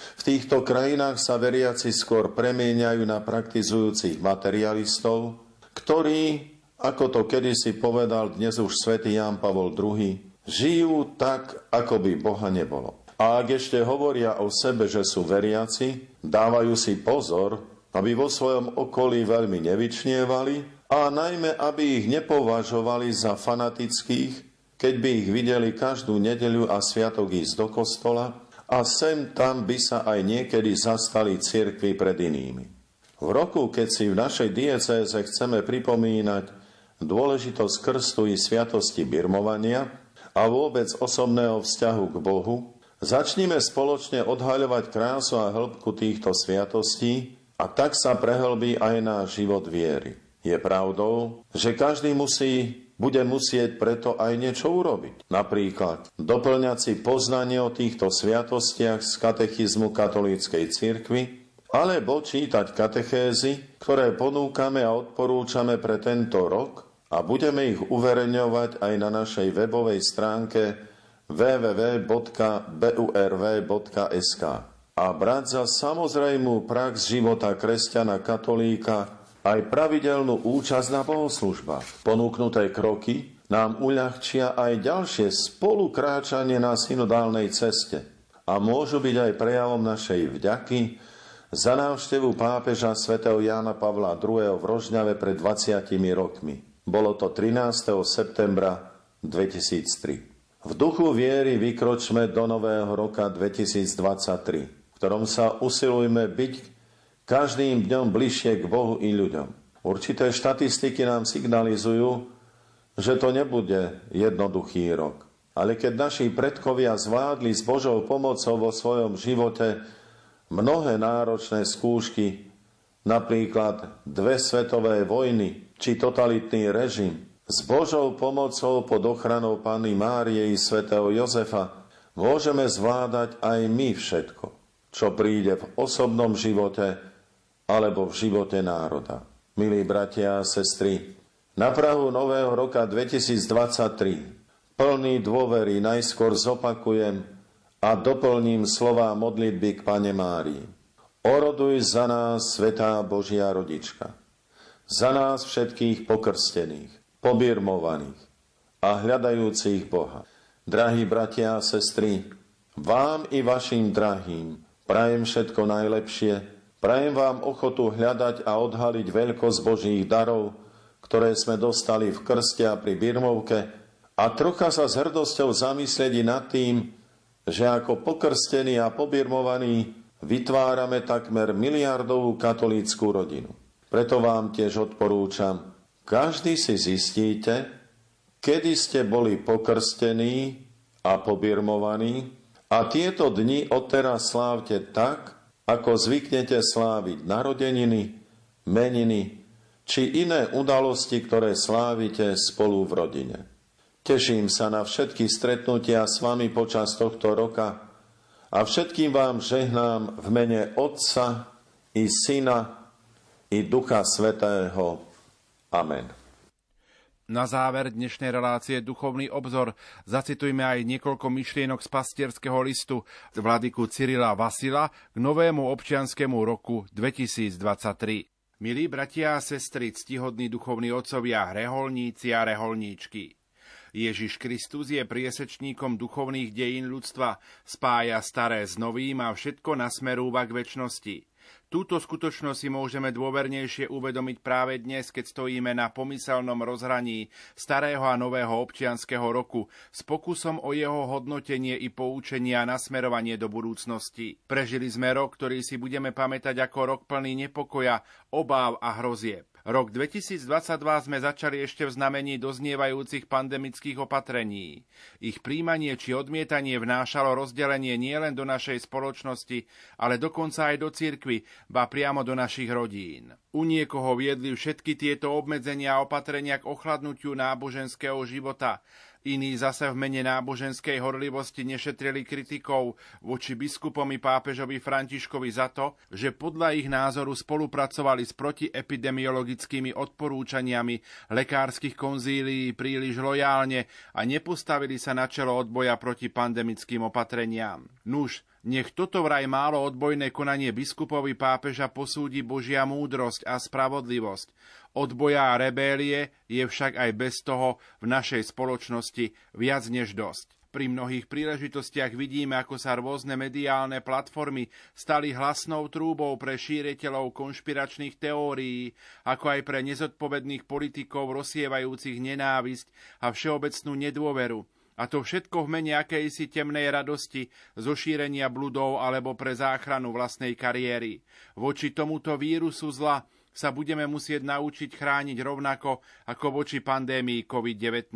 S7: v týchto krajinách sa veriaci skôr premieňajú na praktizujúcich materialistov, ktorí, ako to kedysi povedal dnes už svätý Ján Pavol II, žijú tak, ako by Boha nebolo. A ak ešte hovoria o sebe, že sú veriaci, dávajú si pozor, aby vo svojom okolí veľmi nevyčnievali a najmä, aby ich nepovažovali za fanatických, keď by ich videli každú nedeľu a sviatok ísť do kostola a sem tam by sa aj niekedy zastali cirkvi pred inými. V roku, keď si v našej diecéze chceme pripomínať dôležitosť krstu i sviatosti birmovania a vôbec osobného vzťahu k Bohu, začnime spoločne odhaľovať krásu a hĺbku týchto sviatostí a tak sa prehlbí aj náš život viery. Je pravdou, že každý musí bude musieť preto aj niečo urobiť. Napríklad doplňať si poznanie o týchto sviatostiach z katechizmu katolíckej cirkvi, alebo čítať katechézy, ktoré ponúkame a odporúčame pre tento rok a budeme ich uverejňovať aj na našej webovej stránke www.burv.sk a brať za samozrejmú prax života kresťana katolíka aj pravidelnú účasť na bohoslužbách. Ponúknuté kroky nám uľahčia aj ďalšie spolukráčanie na synodálnej ceste a môžu byť aj prejavom našej vďaky za návštevu pápeža svätého Jána Pavla II. v Rožňave pred 20 rokmi. Bolo to 13. septembra 2003. V duchu viery vykročme do nového roka 2023, v ktorom sa usilujme byť každým dňom bližšie k Bohu i ľuďom. Určité štatistiky nám signalizujú, že to nebude jednoduchý rok. Ale keď naši predkovia zvládli s Božou pomocou vo svojom živote mnohé náročné skúšky, napríklad dve svetové vojny či totalitný režim, s Božou pomocou pod ochranou Panny Márie i svätého Jozefa môžeme zvládať aj my všetko, čo príde v osobnom živote, alebo v živote národa. Milí bratia a sestry, na Prahu nového roka 2023 plný dôvery najskôr zopakujem a doplním slová modlitby k Pane Márii. Oroduj za nás, Svetá Božia Rodička, za nás všetkých pokrstených, pobirmovaných a hľadajúcich Boha. Drahí bratia a sestry, vám i vašim drahým prajem všetko najlepšie, Prajem vám ochotu hľadať a odhaliť veľkosť Božích darov, ktoré sme dostali v krste a pri birmovke a trocha sa s hrdosťou zamyslieť nad tým, že ako pokrstení a pobirmovaní vytvárame takmer miliardovú katolíckú rodinu. Preto vám tiež odporúčam, každý si zistíte, kedy ste boli pokrstení a pobirmovaní a tieto dni odteraz slávte tak, ako zvyknete sláviť narodeniny, meniny či iné udalosti, ktoré slávite spolu v rodine. Teším sa na všetky stretnutia s vami počas tohto roka a všetkým vám žehnám v mene Otca i Syna i Ducha Svetého. Amen.
S2: Na záver dnešnej relácie Duchovný obzor zacitujme aj niekoľko myšlienok z pastierského listu vladyku Cyrila Vasila k novému občianskému roku 2023. Milí bratia a sestry, ctihodní duchovní otcovia, reholníci a reholníčky. Ježiš Kristus je priesečníkom duchovných dejín ľudstva, spája staré s novým a všetko nasmerúva k väčšnosti. Túto skutočnosť si môžeme dôvernejšie uvedomiť práve dnes, keď stojíme na pomyselnom rozhraní starého a nového občianského roku s pokusom o jeho hodnotenie i poučenie a nasmerovanie do budúcnosti. Prežili sme rok, ktorý si budeme pamätať ako rok plný nepokoja, obáv a hrozieb. Rok 2022 sme začali ešte v znamení doznievajúcich pandemických opatrení. Ich príjmanie či odmietanie vnášalo rozdelenie nielen do našej spoločnosti, ale dokonca aj do cirkvy, ba priamo do našich rodín. U niekoho viedli všetky tieto obmedzenia a opatrenia k ochladnutiu náboženského života, Iní zase v mene náboženskej horlivosti nešetrili kritikov voči biskupom i pápežovi Františkovi za to, že podľa ich názoru spolupracovali s protiepidemiologickými odporúčaniami lekárskych konzílií príliš lojálne a nepostavili sa na čelo odboja proti pandemickým opatreniam. Nuž, nech toto vraj málo odbojné konanie biskupovi pápeža posúdi Božia múdrosť a spravodlivosť. Odboja a rebélie je však aj bez toho v našej spoločnosti viac než dosť. Pri mnohých príležitostiach vidíme, ako sa rôzne mediálne platformy stali hlasnou trúbou pre šíriteľov konšpiračných teórií, ako aj pre nezodpovedných politikov rozsievajúcich nenávisť a všeobecnú nedôveru a to všetko v mene akejsi temnej radosti zo šírenia bludov alebo pre záchranu vlastnej kariéry. Voči tomuto vírusu zla sa budeme musieť naučiť chrániť rovnako ako voči pandémii COVID-19.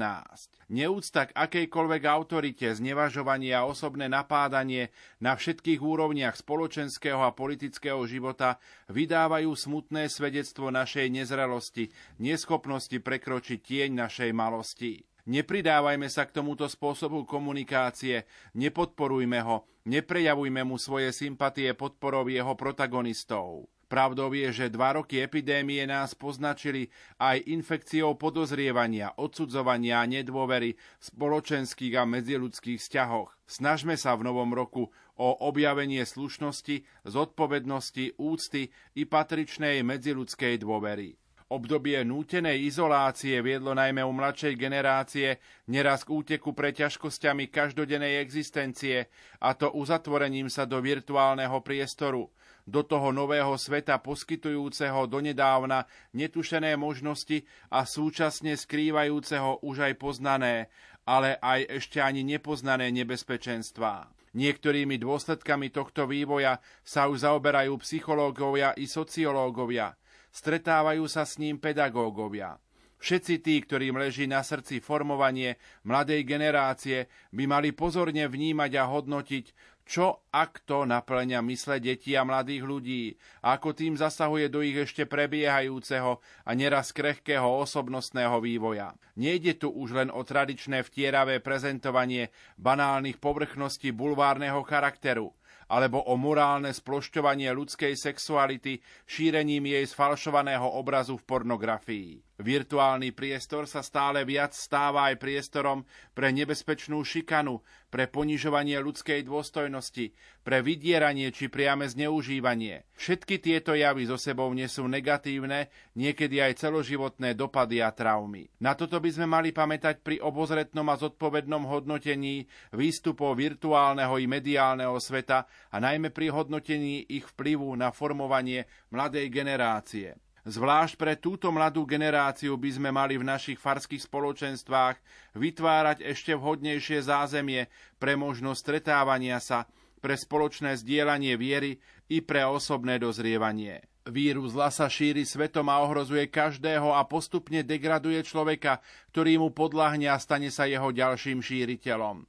S2: Neúcta k akejkoľvek autorite, znevažovanie a osobné napádanie na všetkých úrovniach spoločenského a politického života vydávajú smutné svedectvo našej nezrelosti, neschopnosti prekročiť tieň našej malosti. Nepridávajme sa k tomuto spôsobu komunikácie, nepodporujme ho, neprejavujme mu svoje sympatie podporou jeho protagonistov. Pravdou je, že dva roky epidémie nás poznačili aj infekciou podozrievania, odsudzovania a nedôvery v spoločenských a medziludských vzťahoch. Snažme sa v novom roku o objavenie slušnosti, zodpovednosti, úcty i patričnej medziludskej dôvery. Obdobie nútenej izolácie viedlo najmä u mladšej generácie neraz k úteku pre ťažkosťami každodennej existencie, a to uzatvorením sa do virtuálneho priestoru, do toho nového sveta poskytujúceho donedávna netušené možnosti a súčasne skrývajúceho už aj poznané, ale aj ešte ani nepoznané nebezpečenstvá. Niektorými dôsledkami tohto vývoja sa už zaoberajú psychológovia i sociológovia – stretávajú sa s ním pedagógovia. Všetci tí, ktorým leží na srdci formovanie mladej generácie, by mali pozorne vnímať a hodnotiť, čo ak to naplňa mysle detí a mladých ľudí ako tým zasahuje do ich ešte prebiehajúceho a neraz krehkého osobnostného vývoja. Nejde tu už len o tradičné vtieravé prezentovanie banálnych povrchností bulvárneho charakteru, alebo o morálne splošťovanie ľudskej sexuality šírením jej sfalšovaného obrazu v pornografii. Virtuálny priestor sa stále viac stáva aj priestorom pre nebezpečnú šikanu, pre ponižovanie ľudskej dôstojnosti, pre vydieranie či priame zneužívanie. Všetky tieto javy so sebou nesú negatívne, niekedy aj celoživotné dopady a traumy. Na toto by sme mali pamätať pri obozretnom a zodpovednom hodnotení výstupov virtuálneho i mediálneho sveta a najmä pri hodnotení ich vplyvu na formovanie mladej generácie. Zvlášť pre túto mladú generáciu by sme mali v našich farských spoločenstvách vytvárať ešte vhodnejšie zázemie pre možnosť stretávania sa, pre spoločné zdieľanie viery i pre osobné dozrievanie. Vírus zla sa šíri svetom a ohrozuje každého a postupne degraduje človeka, ktorý mu podľahne a stane sa jeho ďalším šíriteľom.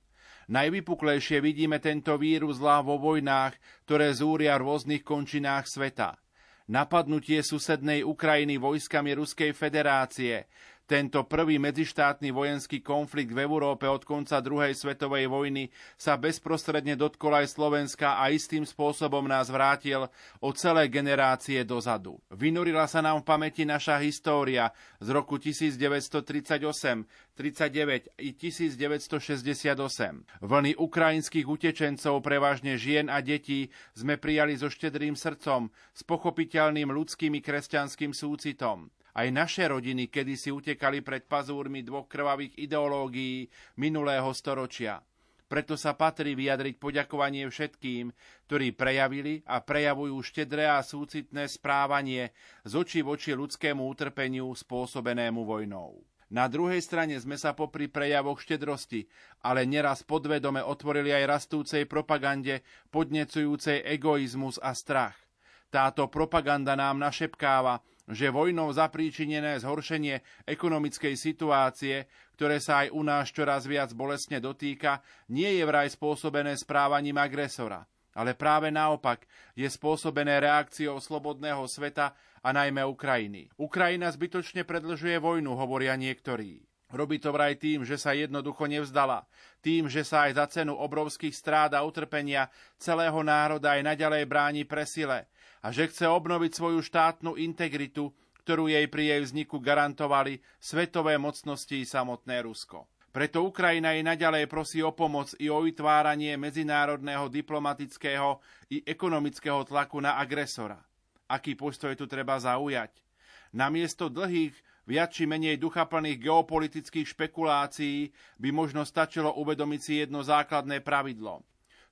S2: Najvypuklejšie vidíme tento vírus zla vo vojnách, ktoré zúria v rôznych končinách sveta – napadnutie susednej Ukrajiny vojskami Ruskej federácie, tento prvý medzištátny vojenský konflikt v Európe od konca druhej svetovej vojny sa bezprostredne dotkol aj Slovenska a istým spôsobom nás vrátil o celé generácie dozadu. Vynurila sa nám v pamäti naša história z roku 1938, 39 i 1968. Vlny ukrajinských utečencov, prevažne žien a detí, sme prijali so štedrým srdcom, s pochopiteľným ľudským i kresťanským súcitom. Aj naše rodiny kedysi utekali pred pazúrmi dvoch krvavých ideológií minulého storočia. Preto sa patrí vyjadriť poďakovanie všetkým, ktorí prejavili a prejavujú štedré a súcitné správanie z očí v oči ľudskému utrpeniu spôsobenému vojnou. Na druhej strane sme sa popri prejavoch štedrosti, ale neraz podvedome otvorili aj rastúcej propagande podnecujúcej egoizmus a strach. Táto propaganda nám našepkáva, že vojnou zapríčinené zhoršenie ekonomickej situácie, ktoré sa aj u nás čoraz viac bolestne dotýka, nie je vraj spôsobené správaním agresora, ale práve naopak je spôsobené reakciou slobodného sveta a najmä Ukrajiny. Ukrajina zbytočne predlžuje vojnu, hovoria niektorí. Robí to vraj tým, že sa jednoducho nevzdala, tým, že sa aj za cenu obrovských strád a utrpenia celého národa aj naďalej bráni presile, a že chce obnoviť svoju štátnu integritu, ktorú jej pri jej vzniku garantovali svetové mocnosti i samotné Rusko. Preto Ukrajina jej naďalej prosí o pomoc i o vytváranie medzinárodného diplomatického i ekonomického tlaku na agresora. Aký postoj tu treba zaujať? Namiesto dlhých, viac či menej duchaplných geopolitických špekulácií by možno stačilo uvedomiť si jedno základné pravidlo.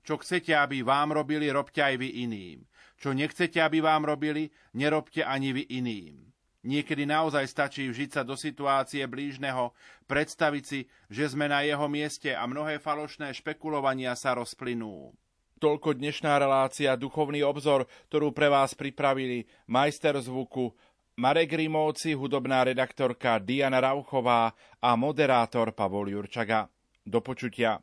S2: Čo chcete, aby vám robili, robte aj vy iným. Čo nechcete, aby vám robili, nerobte ani vy iným. Niekedy naozaj stačí vžiť sa do situácie blížneho, predstaviť si, že sme na jeho mieste a mnohé falošné špekulovania sa rozplynú. Toľko dnešná relácia Duchovný obzor, ktorú pre vás pripravili majster zvuku Marek Rimovci, hudobná redaktorka Diana Rauchová a moderátor Pavol Jurčaga. Do počutia.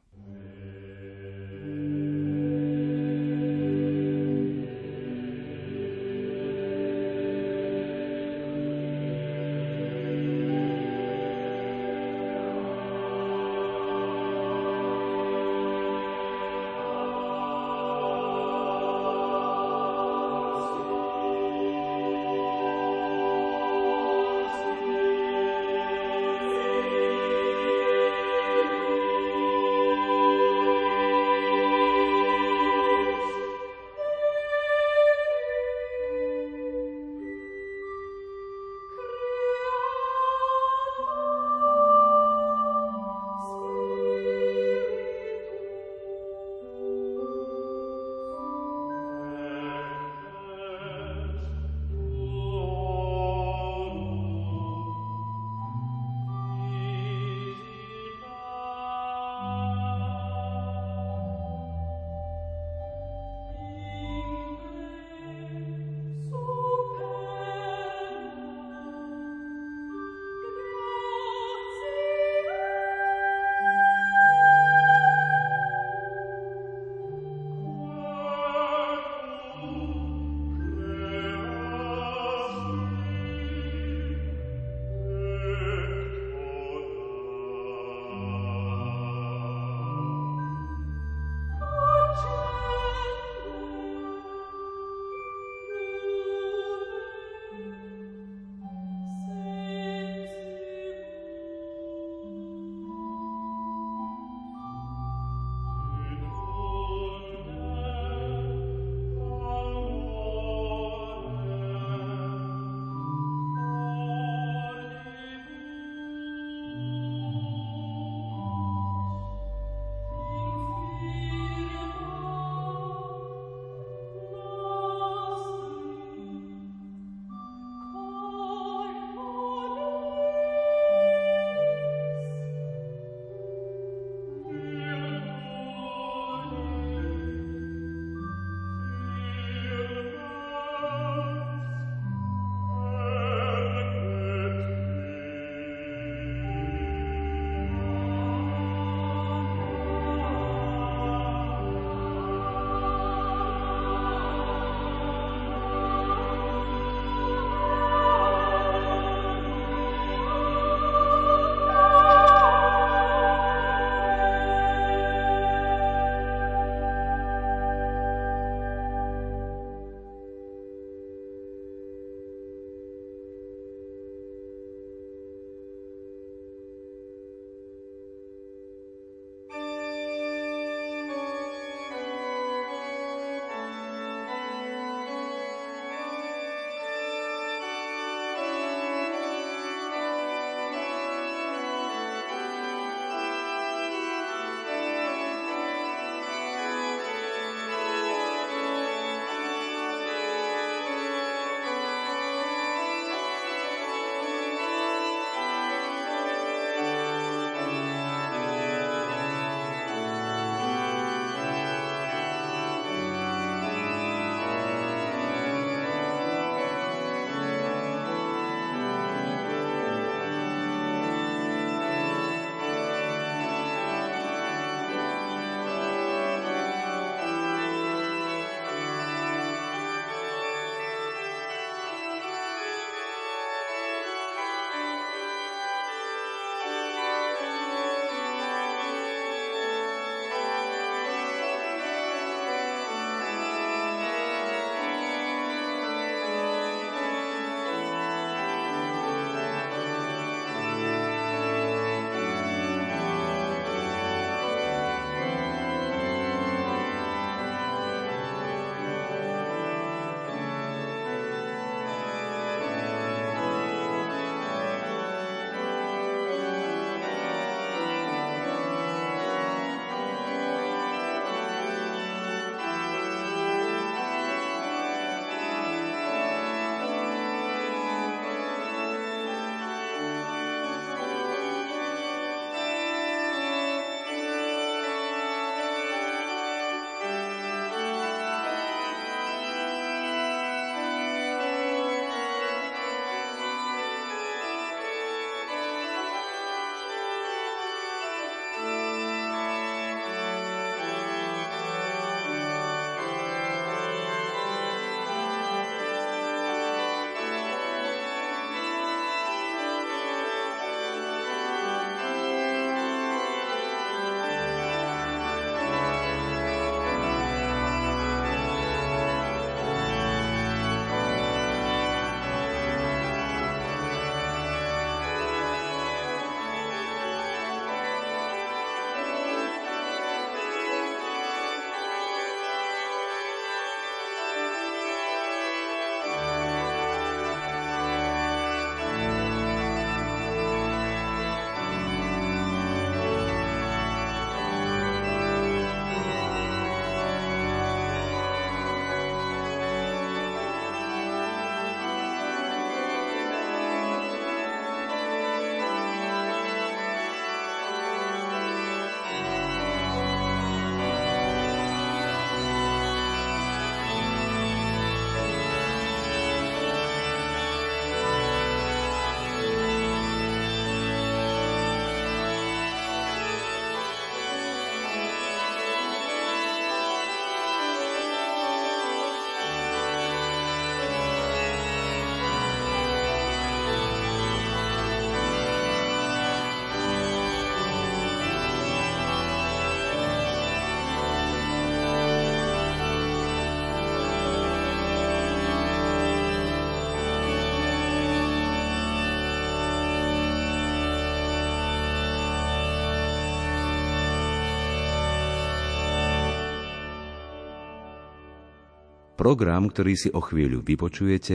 S8: Program, ktorý si o chvíľu vypočujete,